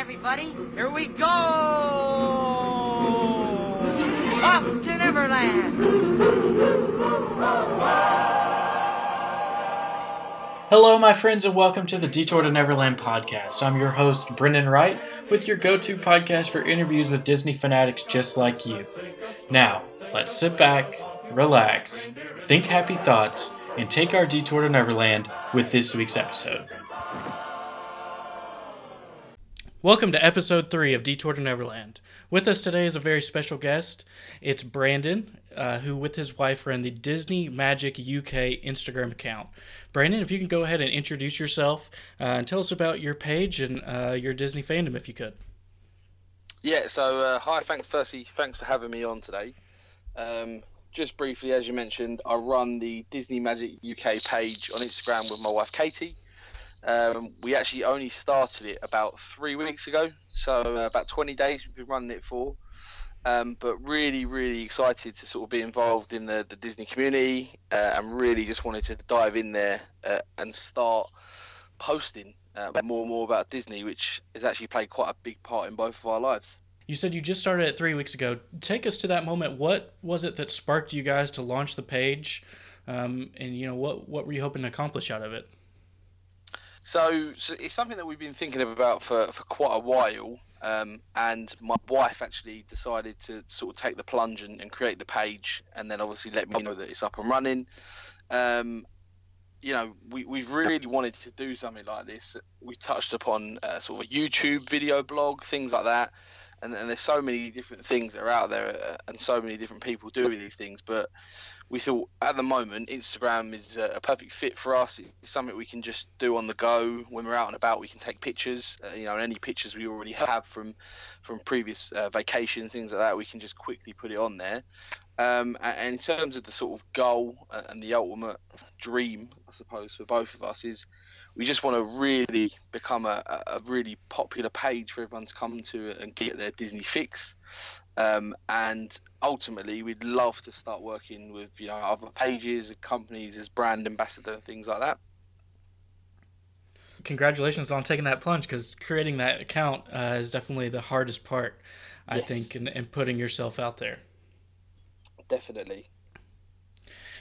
everybody. Here we go! Up to Neverland! Hello, my friends, and welcome to the Detour to Neverland podcast. I'm your host, Brendan Wright, with your go to podcast for interviews with Disney fanatics just like you. Now, let's sit back, relax, think happy thoughts, and take our detour to Neverland with this week's episode. Welcome to episode three of Detour to Neverland. With us today is a very special guest. It's Brandon, uh, who, with his wife, ran the Disney Magic UK Instagram account. Brandon, if you can go ahead and introduce yourself uh, and tell us about your page and uh, your Disney fandom, if you could. Yeah, so uh, hi, thanks, firstly, thanks for having me on today. Um, just briefly, as you mentioned, I run the Disney Magic UK page on Instagram with my wife Katie. Um, we actually only started it about three weeks ago, so uh, about 20 days we've been running it for. Um, but really, really excited to sort of be involved in the, the Disney community uh, and really just wanted to dive in there uh, and start posting uh, more and more about Disney, which has actually played quite a big part in both of our lives. You said you just started it three weeks ago. Take us to that moment. What was it that sparked you guys to launch the page? Um, and you know what what were you hoping to accomplish out of it? So, so, it's something that we've been thinking about for, for quite a while. Um, and my wife actually decided to sort of take the plunge and, and, create the page, and then obviously let me know that it's up and running. Um, you know, we, we've really wanted to do something like this. We touched upon uh, sort of a YouTube video blog, things like that. And, and, there's so many different things that are out there uh, and so many different people doing these things. But we thought at the moment Instagram is a, perfect fit for us. It's something we can just do on the go when we're out and about. We can take pictures, uh, you know, and any pictures we already have from from previous uh, vacations, things like that. We can just quickly put it on there. Um, and in terms of the sort of goal uh, and the ultimate dream, I suppose, for both of us is we just want to really become a, a really popular page for everyone to come to and get their Disney fix. Um, and ultimately, we'd love to start working with you know other pages, companies as brand ambassador, things like that. Congratulations on taking that plunge because creating that account uh, is definitely the hardest part, I yes. think, in, in putting yourself out there. Definitely.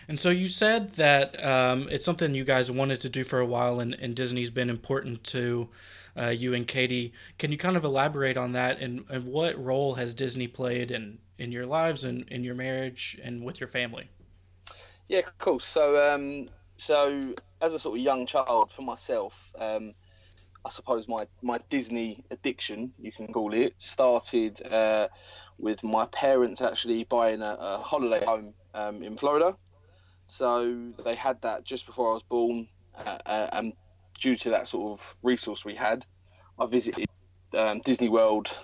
And so you said that um, it's something you guys wanted to do for a while, and, and Disney's been important to uh, you and Katie. Can you kind of elaborate on that and, and what role has Disney played in, in your lives and in your marriage and with your family? Yeah, cool. So, um, so as a sort of young child for myself, um, I suppose my, my Disney addiction, you can call it, started uh, with my parents actually buying a, a holiday home um, in Florida. So they had that just before I was born, uh, uh, and due to that sort of resource we had, I visited um, Disney World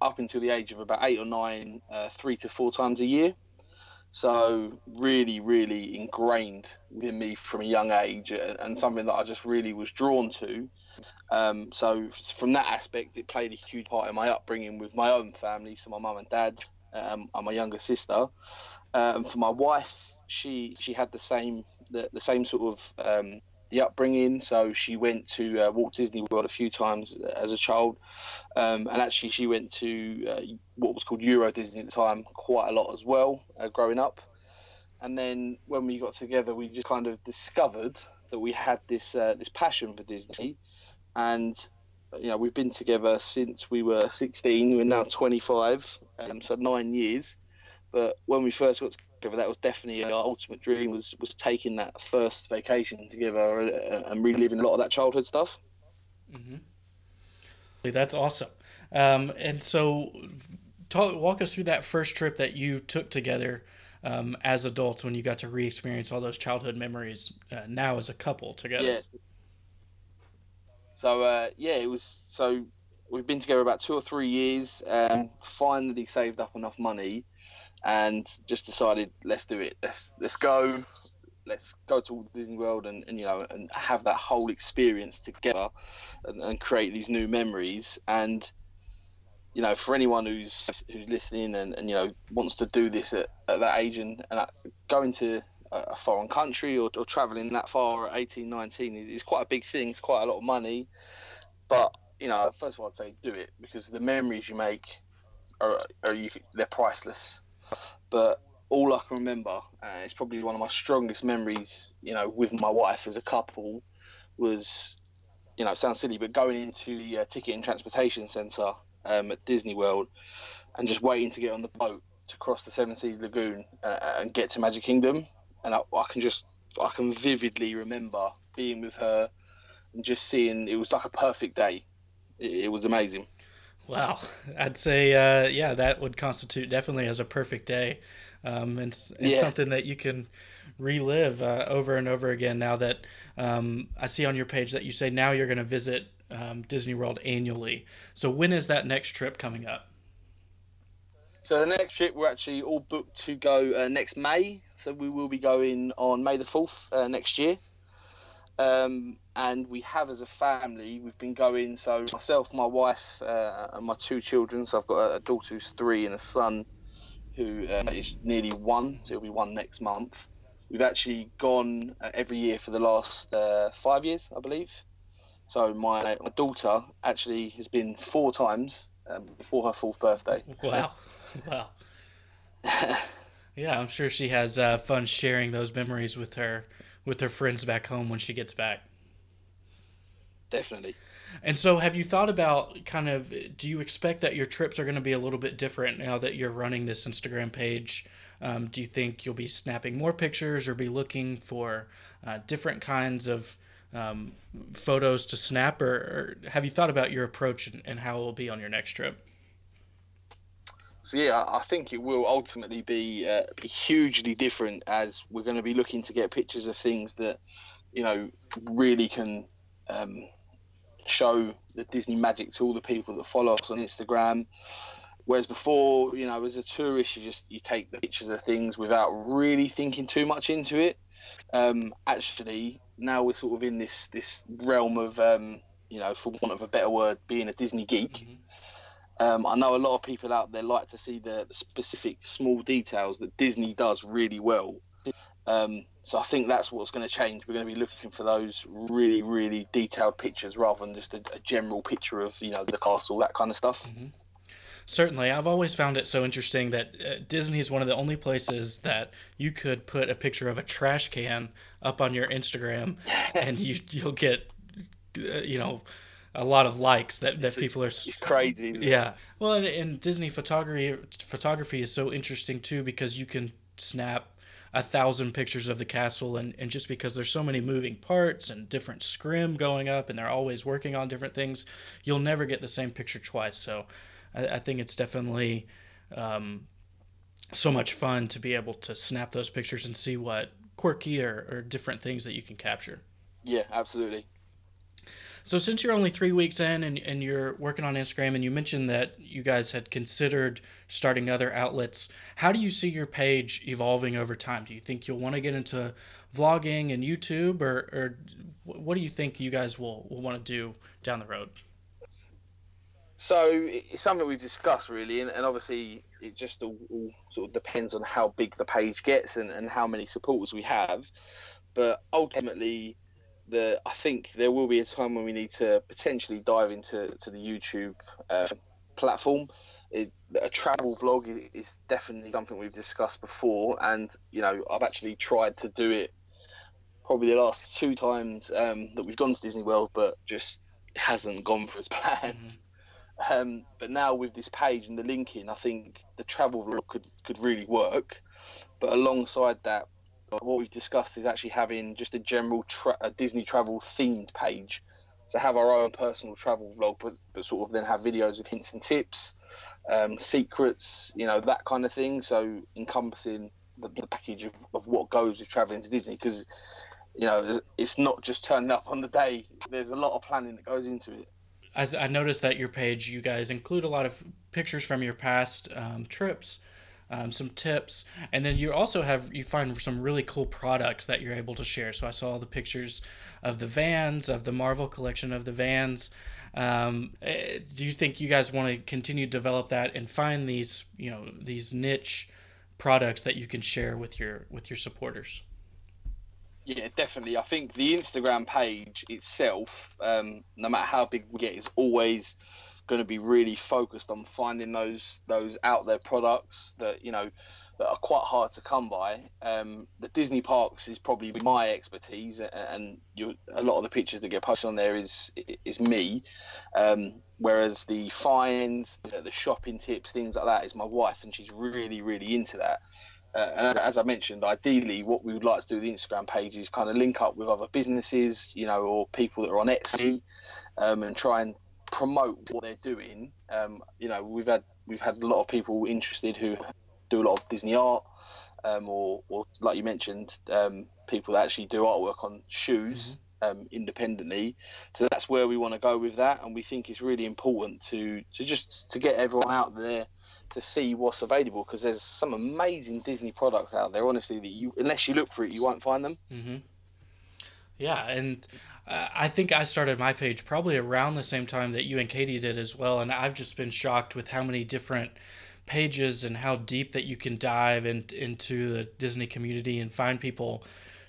up until the age of about eight or nine, uh, three to four times a year. So really, really ingrained within me from a young age, and something that I just really was drawn to. Um, so from that aspect, it played a huge part in my upbringing with my own family, so my mum and dad, um, and my younger sister. Um, for my wife, she she had the same the, the same sort of um, the upbringing. So she went to uh, Walt Disney World a few times as a child, um, and actually she went to uh, what was called Euro Disney at the time quite a lot as well, uh, growing up. And then when we got together, we just kind of discovered that we had this uh, this passion for Disney, and you know we've been together since we were 16. We're now 25, um, so nine years. But when we first got that was definitely our ultimate dream was was taking that first vacation together uh, and reliving a lot of that childhood stuff. Mm-hmm. That's awesome. Um, and so, talk, walk us through that first trip that you took together um, as adults when you got to re-experience all those childhood memories. Uh, now as a couple together. Yes. So uh, yeah, it was so we've been together about two or three years. Um, finally saved up enough money and just decided let's do it. Let's let's go. Let's go to Disney World and, and you know and have that whole experience together and, and create these new memories. And you know, for anyone who's who's listening and, and you know wants to do this at, at that age and, and going to a foreign country or, or traveling that far at 18, 19 is, is quite a big thing. It's quite a lot of money, but you know, first of all, I'd say do it because the memories you make are, are you, they're priceless. But all I can remember, and it's probably one of my strongest memories, you know, with my wife as a couple, was, you know, it sounds silly, but going into the uh, ticket and transportation centre um, at Disney World and just waiting to get on the boat to cross the Seven Seas Lagoon uh, and get to Magic Kingdom, and I, I can just, I can vividly remember being with her and just seeing it was like a perfect day. It, it was amazing. Wow, I'd say uh, yeah, that would constitute definitely as a perfect day, um, and it's yeah. something that you can relive uh, over and over again. Now that um, I see on your page that you say now you're going to visit um, Disney World annually. So when is that next trip coming up? So the next trip we're actually all booked to go uh, next May. So we will be going on May the fourth uh, next year. Um, and we have as a family, we've been going. So myself, my wife, uh, and my two children. So I've got a, daughter who's three and a son who uh, is nearly one. So he'll be one next month. We've actually gone uh, every year for the last uh, five years, I believe. So my, my daughter actually has been four times um, before her fourth birthday. Wow, wow. yeah, I'm sure she has uh, fun sharing those memories with her with her friends back home when she gets back. Definitely. And so, have you thought about kind of? Do you expect that your trips are going to be a little bit different now that you're running this Instagram page? Um, do you think you'll be snapping more pictures or be looking for uh, different kinds of um, photos to snap, or, or, have you thought about your approach and, and how it will be on your next trip? So yeah, I think it will ultimately be, uh, be hugely different as we're going to be looking to get pictures of things that you know really can um, show the Disney magic to all the people that follow us on Instagram. Whereas before, you know, as a tourist, you just you take the pictures of things without really thinking too much into it. Um, actually, now we're sort of in this this realm of, um, you know, for want of a better word, being a Disney geek. Mm-hmm um, I know a lot of people out there like to see the, the specific small details that Disney does really well. Um, so I think that's what's going to change. We're going to be looking for those really, really detailed pictures rather than just a, a general picture of you know the castle, that kind of stuff. Mm-hmm. Certainly, I've always found it so interesting that uh, Disney is one of the only places that you could put a picture of a trash can up on your Instagram, and you you'll get uh, you know a lot of likes that, that it's, people are. It's crazy. Yeah. Well, and, and Disney photography photography is so interesting too because you can snap a thousand pictures of the castle and, and just because there's so many moving parts and different scrim going up and they're always working on different things you'll never get the same picture twice so i, I think it's definitely um, so much fun to be able to snap those pictures and see what quirky or, or different things that you can capture yeah absolutely so since you're only three weeks in and, and you're working on Instagram and you mentioned that you guys had considered starting other outlets, how do you see your page evolving over time? Do you think you'll want to get into vlogging and YouTube or, or what do you think you guys will, will want to do down the road? So it's something we've discussed really, and, and obviously it just all, all, sort of depends on how big the page gets and, and how many supporters we have. But ultimately, the I think there will be a time when we need to potentially dive into to the YouTube uh, platform. It, a travel vlog is, definitely something we've discussed before, and you know I've actually tried to do it probably the last two times um, that we've gone to Disney World, but just hasn't gone for as planned. Mm-hmm. Um, but now with this page and the linking, I think the travel vlog could could really work. But alongside that, what we've discussed is actually having just a general tra- a Disney travel themed page. So have our own personal travel vlog, but, but sort of then have videos of hints and tips, um, secrets, you know, that kind of thing. So encompassing the, the package of, of what goes with traveling to Disney because, you know, it's not just turning up on the day. There's a lot of planning that goes into it. I, I noticed that your page, you guys include a lot of pictures from your past um, trips um, some tips, and then you also have you find some really cool products that you're able to share. So I saw the pictures of the vans, of the Marvel collection of the vans. Um, eh, do you think you guys want to continue to develop that and find these you know these niche products that you can share with your with your supporters? Yeah, definitely. I think the Instagram page itself, um, no matter how big we get, is always going to be really focused on finding those those out there products that you know that are quite hard to come by. Um, the Disney parks is probably my expertise, and you, a lot of the pictures that get posted on there is is me. Um, whereas the finds, the, shopping tips, things like that, is my wife, and she's really really into that. Uh, and as I mentioned, ideally, what we would like to do with the Instagram page is kind of link up with other businesses, you know, or people that are on Etsy, um, and try and promote what they're doing. Um, you know, we've had we've had a lot of people interested who do a lot of Disney art, um, or, or like you mentioned, um, people that actually do artwork on shoes. Mm-hmm. Um, independently. So that's where we want to go with that, and we think it's really important to to just to get everyone out there to see what's available because there's some amazing Disney products out there. Honestly, that you unless you look for it, you won't find them. Mm-hmm. Yeah, and uh, I think I started my page probably around the same time that you and Katie did as well, and I've just been shocked with how many different pages and how deep that you can dive in, into the Disney community and find people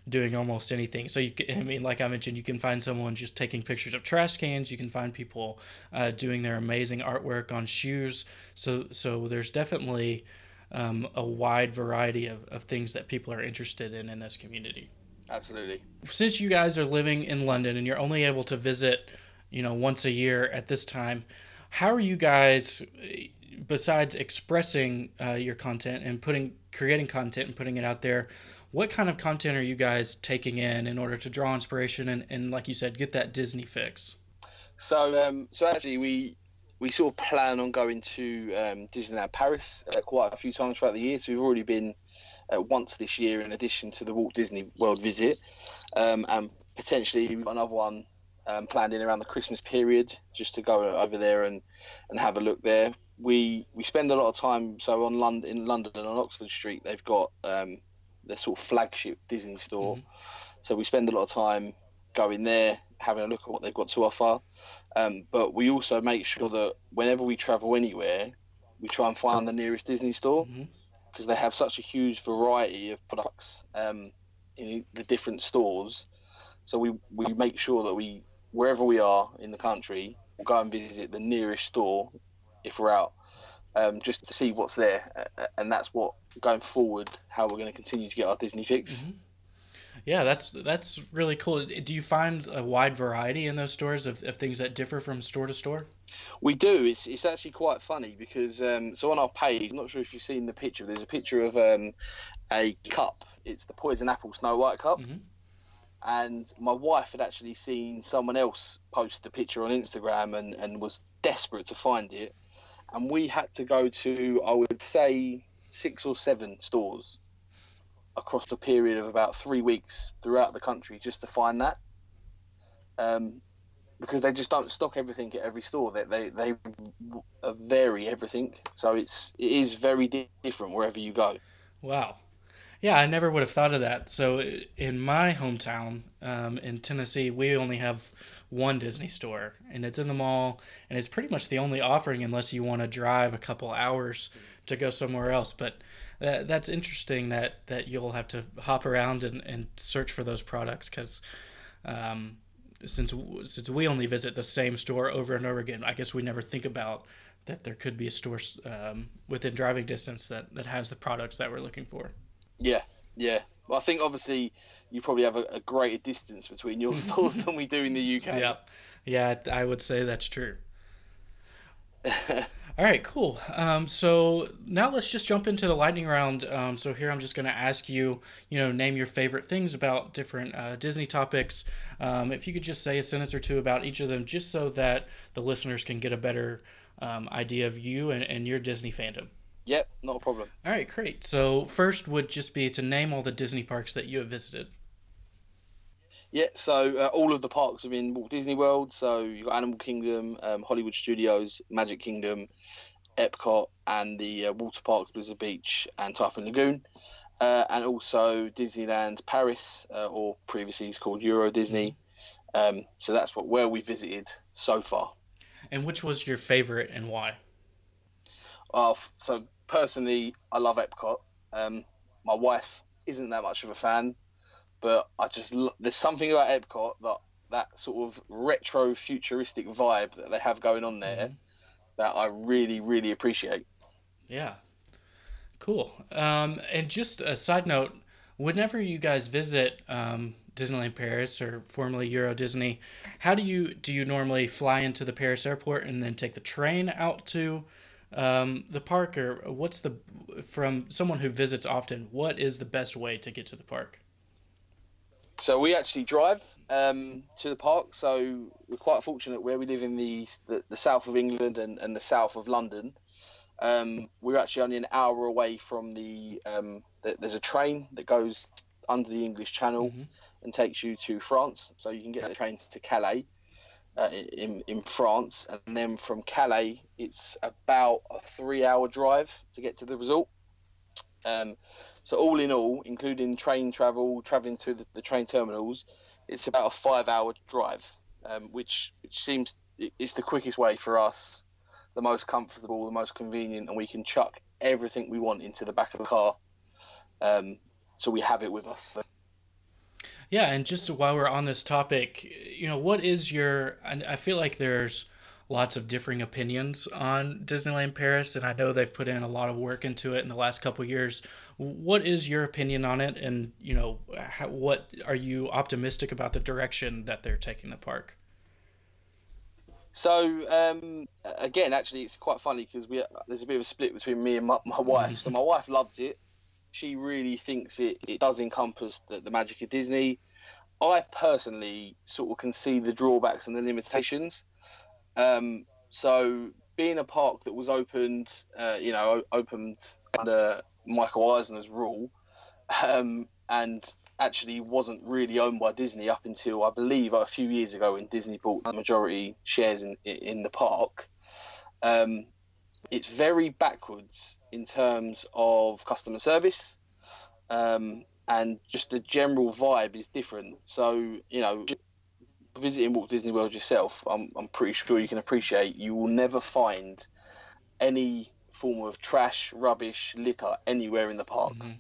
doing almost anything. So you, can, I mean, like I mentioned, you can find someone just taking pictures of trash cans. You can find people uh, doing their amazing artwork on shoes. So so there's definitely um, a wide variety of, of things that people are interested in in this community. Absolutely. Since you guys are living in London and you're only able to visit, you know, once a year at this time, how are you guys? Besides expressing uh, your content and putting creating content and putting it out there, what kind of content are you guys taking in in order to draw inspiration and, and like you said, get that Disney fix? So, um, so actually, we we sort of plan on going to um, Disneyland Paris uh, quite a few times throughout the year. So we've already been uh, once this year, in addition to the Walt Disney World visit, um, and potentially another one um, planned in around the Christmas period, just to go over there and, and have a look there. We we spend a lot of time so on London in London and on Oxford Street. They've got um, their sort of flagship Disney store. Mm-hmm. So we spend a lot of time going there, having a look at what they've got to offer. Um, but we also make sure that whenever we travel anywhere, we try and find the nearest Disney store because they have such a huge variety of products um, in the different stores. So we, we make sure that we, wherever we are in the country, we'll go and visit the nearest store if we're out um, just to see what's there, and that's what going forward how we're going to continue to get our Disney fix. Mm-hmm. Yeah, that's that's really cool. Do you find a wide variety in those stores of, of things that differ from store to store? We do. It's it's actually quite funny because um, so on our page, I'm not sure if you've seen the picture. There's a picture of um, a cup. It's the Poison Apple Snow White cup. Mm-hmm. And my wife had actually seen someone else post the picture on Instagram and, and was desperate to find it and we had to go to I would say six or seven stores across a period of about three weeks throughout the country just to find that. Um, because they just don't stock everything at every store. They they, they vary everything, so it's it is very different wherever you go. Wow. Yeah, I never would have thought of that. So in my hometown um, in Tennessee, we only have one Disney store, and it's in the mall, and it's pretty much the only offering unless you want to drive a couple hours to go somewhere else. But that, that's interesting that, that you'll have to hop around and, and search for those products because um, since since we only visit the same store over and over again, I guess we never think about that there could be a store um, within driving distance that, that has the products that we're looking for. Yeah, yeah. Well, I think obviously you probably have a, a greater distance between your stores than we do in the UK. Yeah, yeah, I would say that's true. All right, cool. Um, so now let's just jump into the lightning round. Um, so here I'm just going to ask you, you know, name your favorite things about different uh, Disney topics. Um, if you could just say a sentence or two about each of them, just so that the listeners can get a better um, idea of you and, and your Disney fandom. Yep, not a problem. All right, great. So first would just be to name all the Disney parks that you have visited. Yeah, so uh, all of the parks are in Walt Disney World. So you've got Animal Kingdom, um, Hollywood Studios, Magic Kingdom, Epcot, and the uh, water parks, Blizzard Beach and Typhoon Lagoon. Uh, and also Disneyland Paris, uh, or previously it's called Euro Disney. Um, so that's what where we visited so far. And which was your favorite and why? Uh, so personally, I love Epcot. Um, my wife isn't that much of a fan, but I just there's something about Epcot that that sort of retro futuristic vibe that they have going on there Mhm. that I really really appreciate. Yeah. Cool. Um, and just a side note, whenever you guys visit um, Disneyland Paris or formerly Euro Disney, how do you do you normally fly into the Paris airport and then take the train out to um, the park, or what's the from someone who visits often? What is the best way to get to the park? So we actually drive um, to the park. So we're quite fortunate where we live in the the, the south of England and, and the south of London. Um, we're actually only an hour away from the, um, the. There's a train that goes under the English Channel Mhm. and takes you to France. So you can get the train to Calais uh, in in France, and then from Calais it's about a three-hour drive to get to the resort. Um, so all in all, including train travel, travelling to the, the train terminals, it's about a five-hour drive, um, which which seems is the quickest way for us, the most comfortable, the most convenient, and we can chuck everything we want into the back of the car, um, so we have it with us. Yeah, and just while we're on this topic, you know, what is your? I feel like there's lots of differing opinions on Disneyland Paris, and I know they've put in a lot of work into it in the last couple of years. What is your opinion on it, and you know, how, what are you optimistic about the direction that they're taking the park? So um, again, actually, it's quite funny because we there's a bit of a split between me and my, my wife. So my wife loves it. She really thinks it, it does encompass the, the magic of Disney. I personally sort of can see the drawbacks and the limitations. Um, so being a park that was opened, uh, you know, opened under Michael Eisner's rule, um, and actually wasn't really owned by Disney up until I believe a few years ago when Disney bought the majority shares in in the park. Um, it's very backwards in terms of customer service, um, and just the general vibe is different. So you know, visiting Walt Disney World yourself, I'm I'm pretty sure you can appreciate you will never find any form of trash, rubbish, litter anywhere in the park. Mhm.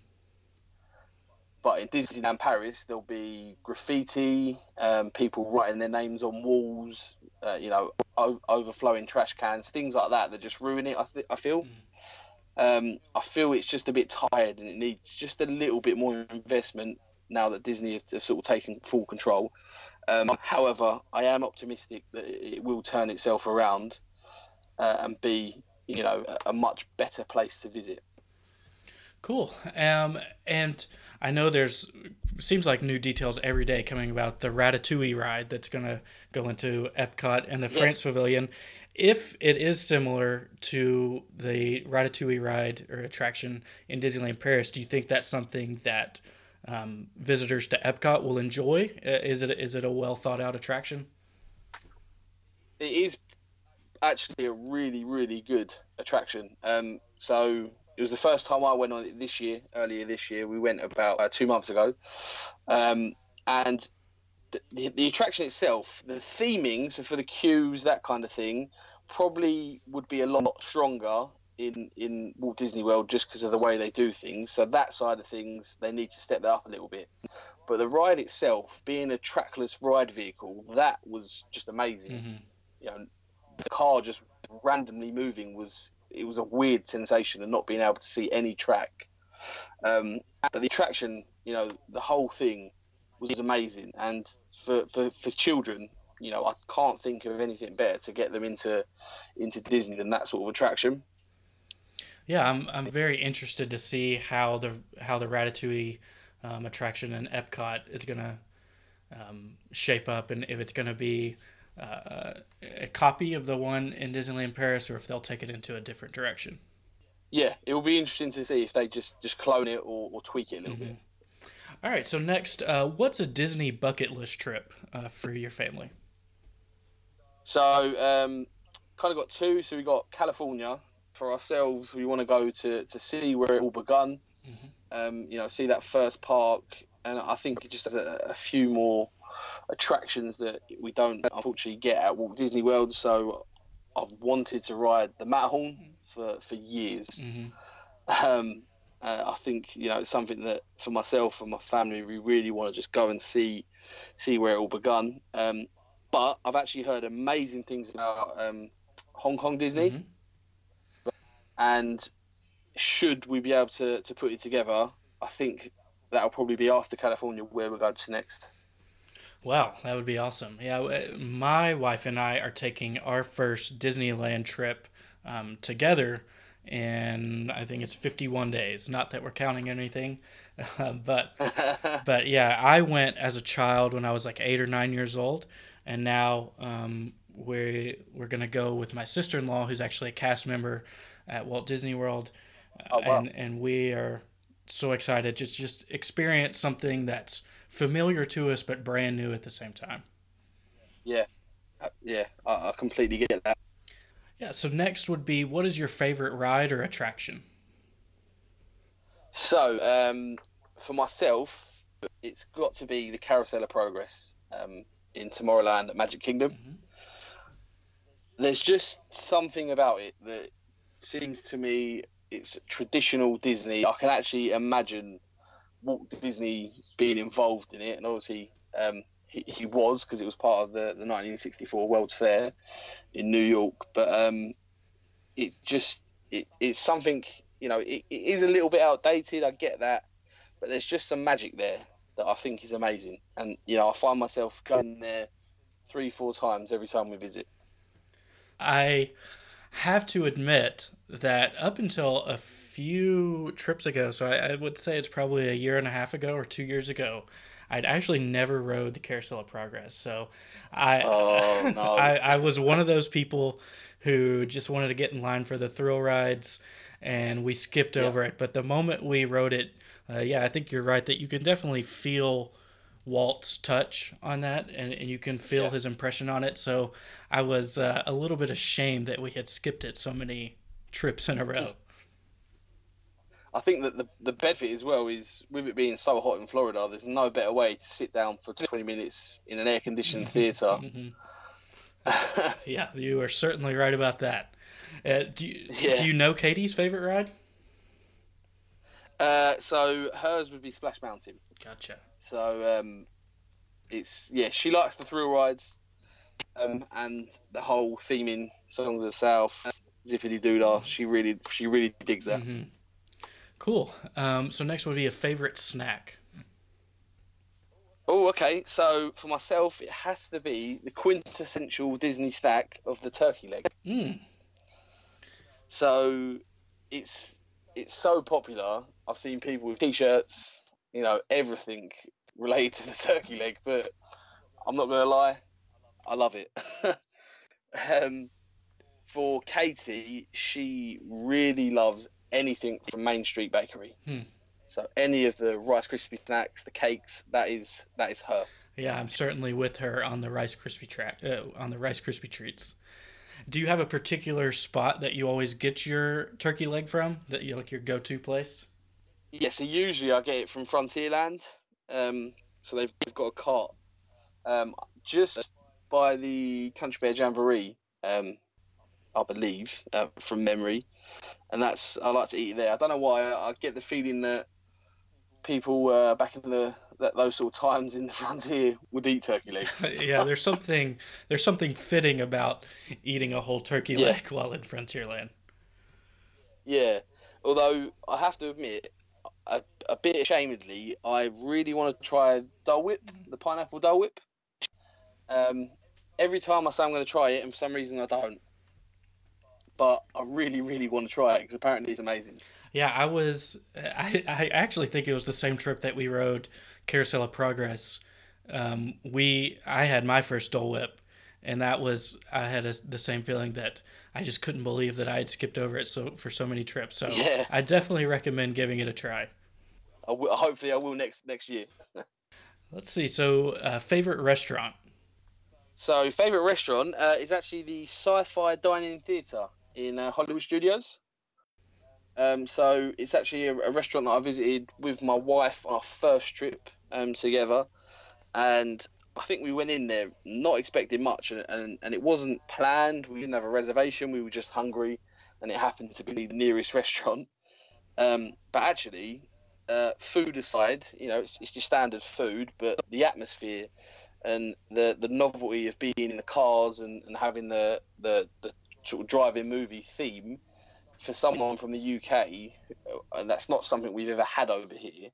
But in Disneyland Paris, there'll be graffiti, um, people writing their names on walls, uh, you know, o- overflowing trash cans, things like that that just ruin it. I, th- I feel. Um, I feel it's just a bit tired and it needs just a little bit more investment now that Disney have, have sort of taken full control. Um, however, I am optimistic that it will turn itself around uh, and be, you know, a, a much better place to visit. Cool. Um, and I know there's seems like new details every day coming about the Ratatouille ride that's gonna go into Epcot and the Yes. France Pavilion. If it is similar to the Ratatouille ride or attraction in Disneyland Paris, do you think that's something that um, visitors to Epcot will enjoy? Uh, Is it is it a well thought out attraction? it is actually a really really good attraction um so it was the first time i went on it this year earlier this year we went about uh, two months ago um and the, the, the attraction itself the theming so for the queues that kind of thing probably would be a lot stronger in in walt disney world just because of the way they do things. So that side of things they need to step that up a little bit. But the ride itself being a trackless ride vehicle that was just amazing. Hmm you know, the car just randomly moving was it was a weird sensation and not being able to see any track. Um, but the attraction, you know, the whole thing was amazing, and for, for, for children, you know, I can't think of anything better to get them into into Disney than that sort of attraction. Yeah, I'm I'm very interested to see how the how the Ratatouille um, attraction in Epcot is gonna um, shape up, and if it's gonna be uh, a copy of the one in Disneyland Paris, or if they'll take it into a different direction. Yeah, it will be interesting to see if they just just clone it or, or tweak it a little bit. All right, so next, uh, what's a Disney bucket list trip uh, for your family? So, um, kind of got two. So we got California for ourselves. We want to go to to see where it all begun. Um, you know, see that first park, and I think it just has a, a few more attractions that we don't unfortunately get at Walt Disney World. So I've wanted to ride the Matterhorn for for years. hmm Um, Uh, I think you know it's something that for myself and my family we really want to just go and see see where it all begun. Um, but I've actually heard amazing things about um, Hong Kong Disney, Mhm. And should we be able to, to put it together, I think that'll probably be after California where we're going to next. Wow, that would be awesome. Yeah, my wife and I are taking our first Disneyland trip um, together, and I think it's 51 days. Not that we're counting anything, but but yeah, I went as a child when I was like eight or nine years old, and now um, we we're gonna go with my sister in law, who's actually a cast member at Walt Disney World, Oh, wow. and and we are so excited just just experience something that's familiar to us but brand new at the same time. yeah, Uh, yeah, I, I completely get that. Yeah. So next would be what is your favorite ride or attraction? So, um, for myself, it's got to be the Carousel of Progress um, in Tomorrowland at Magic Kingdom. Mhm. There's just something about it that seems to me it's traditional Disney. I can actually imagine Walt Disney being involved in it, and obviously um, he, he was because it was part of the, the 1964 World's Fair in New York. But um, it just it, it's something you know it, it is a little bit outdated. I get that, but there's just some magic there that I think is amazing. And you know I find myself going there three four times every time we visit. I have to admit that up until a few trips ago, so I, I would say it's probably a year and a half ago or two years ago, I'd actually never rode the Carousel of Progress. So I, Oh, no. I, I was one of those people who just wanted to get in line for the thrill rides, and we skipped Yeah. over it. But the moment we rode it, uh, yeah, I think you're right that you can definitely feel Walt's touch on that, and, and you can feel Yeah. his impression on it. So I was uh, a little bit ashamed that we had skipped it so many trips in a row. I think that the, the benefit as well is with it being so hot in Florida, there's no better way to sit down for 20 minutes in an air conditioned theatre. Mhm. Yeah, you are certainly right about that. Uh, do you, Yeah. do you know Katie's favorite ride? uh, so hers would be Splash Mountain. Gotcha. So um, it's yeah, she likes the thrill rides, um, and the whole theming songs of the South, zippity doodah. She really she really digs that. hmm Cool. Um, so next would be a favorite snack. Oh, okay. So for myself, it has to be the quintessential Disney stack of the turkey leg. Mm. So it's it's so popular. I've seen people with t-shirts, you know, everything related to the turkey leg. But I'm not gonna lie, I love it. um, for Katie, she really loves anything from Main Street Bakery. Hmm. So any of the Rice Krispie snacks, the cakes, that is that is her. Yeah, I'm certainly with her on the Rice Krispie track uh, on the Rice Krispie treats. Do you have a particular spot that you always get your turkey leg from? That you like your go-to place? Yeah, so usually I get it from Frontierland. Um, so they've, they've got a cart um, just by the Country Bear Jamboree, um, I believe, uh, from memory. And that's I like to eat it there. I don't know why. I, I get the feeling that people uh, back in the that those sort of times in the frontier would eat turkey legs. yeah, there's something there's something fitting about eating a whole turkey Yeah. leg while in Frontierland. Yeah, although I have to admit, a, a bit ashamedly, I really want to try Dole Whip, the pineapple Dole Whip. Um, every time I say I'm going to try it, and for some reason I don't. But I really, really want to try it because apparently it's amazing. Yeah, I was. I, I actually think it was the same trip that we rode Carousel of Progress. Um, we I had my first Dole Whip, and that was I had a, the same feeling that I just couldn't believe that I had skipped over it so for so many trips. So Yeah. I definitely recommend giving it a try. I will, hopefully, I will next next year. Let's see. So, uh, favorite restaurant? So, favorite restaurant uh, is actually the Sci-Fi Dine-In Theatre in uh, Hollywood Studios. Um, so it's actually a, a restaurant that I visited with my wife on our first trip um, together, and I think we went in there not expecting much, and, and and it wasn't planned. We didn't have a reservation. We were just hungry, and it happened to be the nearest restaurant. Um, but actually, uh, food aside, you know, it's, it's your standard food, but the atmosphere and the the novelty of being in the cars and, and having the, the the sort of driving movie theme for someone from the UK, and that's not something we've ever had over here.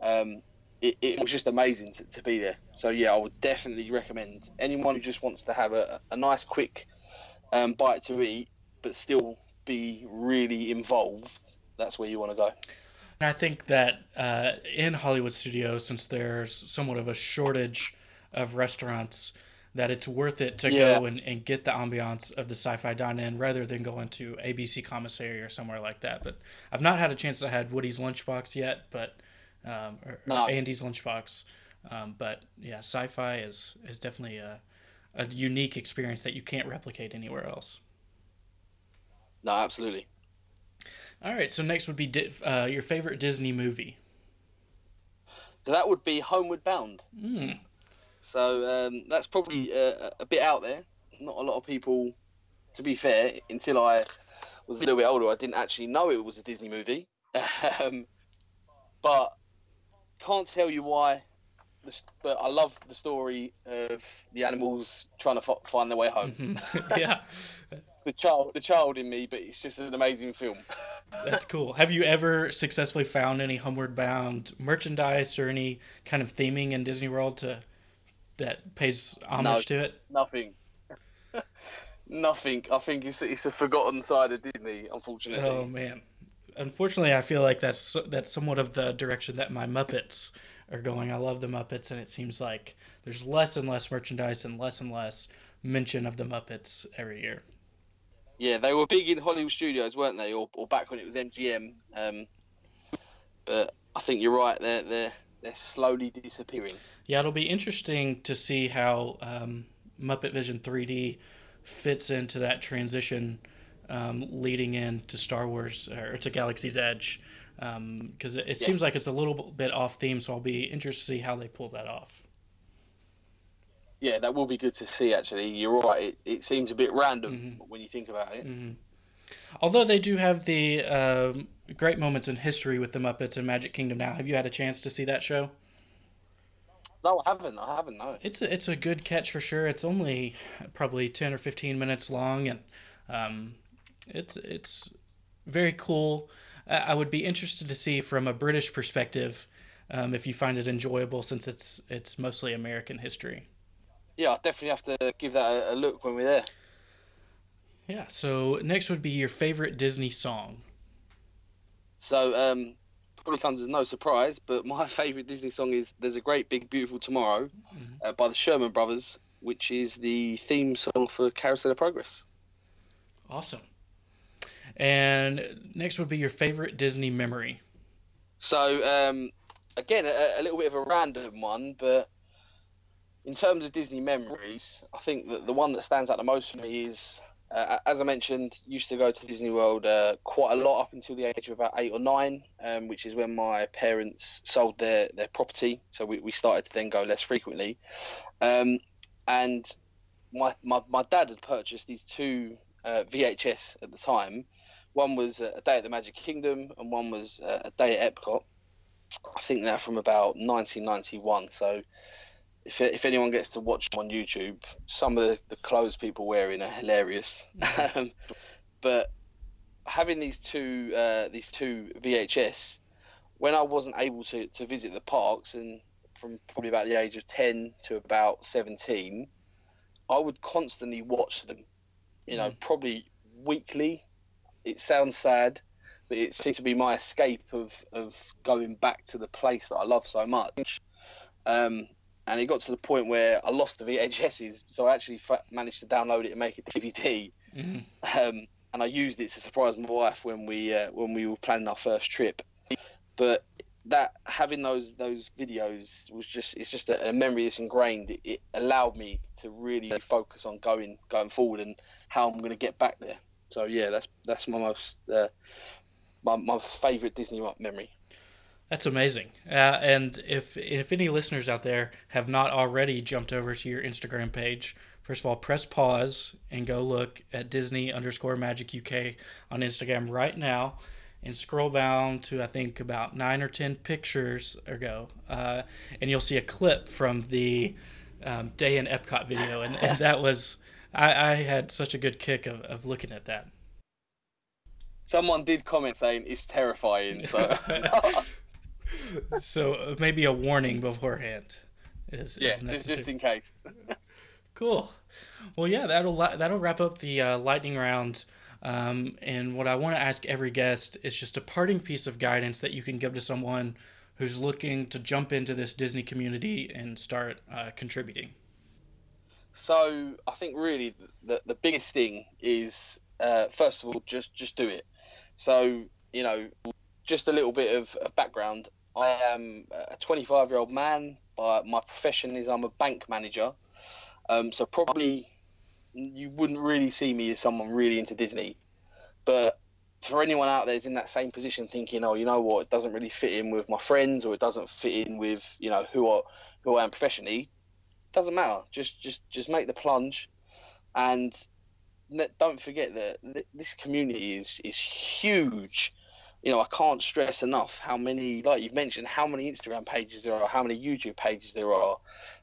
Um, it, it was just amazing to, to be there. So yeah, I would definitely recommend anyone who just wants to have a, a nice, quick um, bite to eat, but still be really involved. That's where you want to go. And I think that uh, in Hollywood studios, since there's somewhat of a shortage of restaurants, that it's worth it to Yeah. go and, and get the ambiance of the sci-fi dine-in rather than going to ABC Commissary or somewhere like that. But I've not had a chance to have Woody's Lunchbox yet, but um, or, or Andy's Lunchbox. Um, but yeah, sci-fi is is definitely a a unique experience that you can't replicate anywhere else. No, absolutely. All right, so next would be di- uh, your favorite Disney movie. So that would be Homeward Bound. Mm. So um, that's probably uh, a bit out there. Not a lot of people, to be fair, until I was a little bit older, I didn't actually know it was a Disney movie. um, but can't tell you why. But I love the story of the animals trying to find their way home. Mhm. yeah, It's the child, the child in me, but it's just an amazing film. that's cool. Have you ever successfully found any Homeward Bound merchandise or any kind of theming in Disney World to that pays homage No. to it? Nothing. Nothing. I think it's it's a forgotten side of Disney, unfortunately. Oh man. Unfortunately, I feel like that's that's somewhat of the direction that my Muppets are going. I love the Muppets, and it seems like there's less and less merchandise and less and less mention of the Muppets every year. Yeah, they were big in Hollywood studios, weren't they? Or, or back when it was MGM. Um, but I think you're right. They're they're they're slowly disappearing. Yeah, it'll be interesting to see how um, Muppet Vision 3D fits into that transition um, leading into Star Wars or to Galaxy's Edge. Because it, it seems like it's a little bit off theme, so I'll be interested to see how they pull that off. Yeah, that will be good to see. Actually, you're right. It, it seems a bit random when you think about it. hmm Although they do have the um, great moments in history with the Muppets and Magic Kingdom now. Have you had a chance to see that show? No, I haven't. I haven't. No. It's a, it's a good catch for sure. It's only probably ten or fifteen minutes long, and um, it's it's very cool. I I would be interested to see from a British perspective um, if you find it enjoyable, since it's it's mostly American history. Yeah, I definitely have to give that a, a look when we're there. Yeah. So next would be your favorite Disney song. So um, probably comes as no surprise, but my favourite Disney song is "There's a Great Big Beautiful Tomorrow" uh, by the Sherman Brothers, which is the theme song for Carousel of Progress. Awesome. And next would be your favorite Disney memory. So um, again, a, a little bit of a random one, but in terms of Disney memories, I think that the one that stands out the most for me is, uh, as I mentioned, used to go to Disney World uh, quite a lot up until the age of about eight or nine, um, which is when my parents sold their, their property. So we, we started to then go less frequently. Um, and my, my, my dad had purchased these two uh, VHS at the time. One was uh, A Day at the Magic Kingdom, and one was uh, A Day at Epcot. I think they're from about 1991. So if, if anyone gets to watch them on YouTube, some of the, the clothes people wearing are hilarious. Um, but having these two uh, these two VHS, when I wasn't able to, to visit the parks, and from probably about the age of 10 to about 17, I would constantly watch them. You know, probably weekly. It sounds sad, but it seemed to be my escape of, of going back to the place that I love so much. Um, and it got to the point where I lost the VHSs, so I actually fa- managed to download it and make a DVD. Mhm. Um, and I used it to surprise my wife when we uh, when we were planning our first trip. But that having those those videos was just it's just a, a memory that's ingrained. It, it allowed me to really focus on going going forward and how I'm going to get back there. So yeah, that's that's my most uh, my my favorite Disney memory. That's amazing. Uh, and if if any listeners out there have not already jumped over to your Instagram page, first of all, press pause and go look at Disney underscore Magic UK on Instagram right now, and scroll down to I think about nine or ten pictures ago, uh, and you'll see a clip from the um, day in Epcot video, and, and that was I, I, had such a good kick of, of looking at that. Someone did comment saying it's terrifying, so so uh, maybe a warning beforehand. Is, yeah, is just, just in case. cool. Well, yeah, that'll that'll wrap up the uh, lightning round. Um, and what I want to ask every guest is just a parting piece of guidance that you can give to someone who's looking to jump into this Disney community and start uh, contributing. So I think really the the biggest thing is uh, first of all just just do it. So you know, just a little bit of, of background. I am a 25 year old man. But my profession is I'm a bank manager. Um, so probably you wouldn't really see me as someone really into Disney. But for anyone out there who's in that same position, thinking, oh, you know what, it doesn't really fit in with my friends, or it doesn't fit in with you know who I who I am professionally, doesn't matter. Just just just make the plunge, and don't forget that this community is is huge. You know, I can't stress enough how many, like you've mentioned, how many Instagram pages there are, how many YouTube pages there are.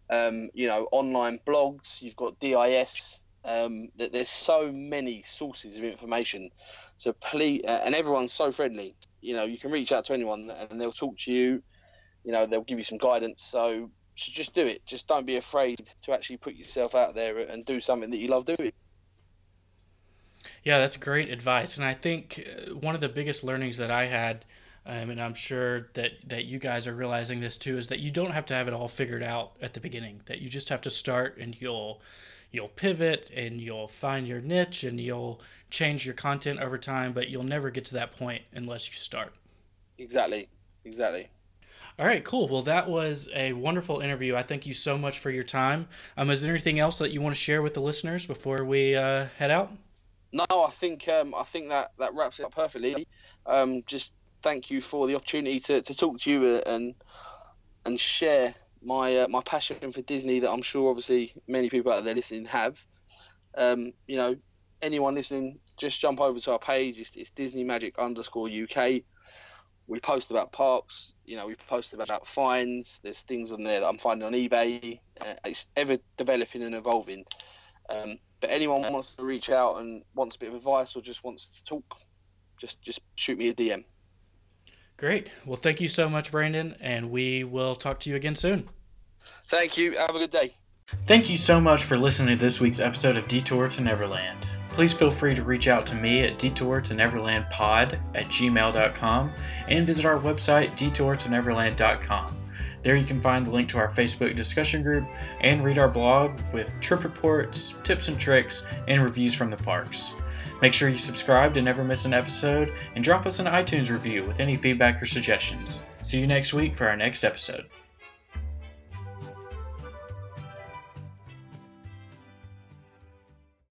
Um, you know, online blogs. You've got DIS. Um, that there's so many sources of information. So please, uh, and everyone's so friendly. You know, you can reach out to anyone and they'll talk to you. You know, they'll give you some guidance. So, so just do it. Just don't be afraid to actually put yourself out there and do something that you love doing. Yeah, that's great advice. And I think uh, one of the biggest learnings that I had, um, and I'm sure that, that you guys are realizing this too, is that you don't have to have it all figured out at the beginning. That you just have to start and you'll you'll pivot and you'll find your niche and you'll change your content over time, but you'll never get to that point unless you start. Exactly. Exactly. All right, cool. Well, that was a wonderful interview. I thank you so much for your time. Um, is there anything else that you want to share with the listeners before we uh, head out? No, I think um, I think that, that wraps it up perfectly. Um, just thank you for the opportunity to, to talk to you and and share my uh, my passion for Disney that I'm sure obviously many people out there listening have. Um, you know, anyone listening, just jump over to our page. It's, it's Disney Magic underscore UK. We post about parks. You know, we post about finds. There's things on there that I'm finding on eBay. Uh, it's ever developing and evolving. Um, but anyone wants to reach out and wants a bit of advice or just wants to talk, just just shoot me a DM. Great. Well, thank you so much, Brandon, and we will talk to you again soon. Thank you. Have a good day. Thank you so much for listening to this week's episode of Detour to Neverland. Please feel free to reach out to me at detour to neverland pod at gmail.com and visit our website detourtoneverland.com. There you can find the link to our Facebook discussion group and read our blog with trip reports, tips and tricks, and reviews from the parks. Make sure you subscribe to never miss an episode and drop us an iTunes review with any feedback or suggestions. See you next week for our next episode.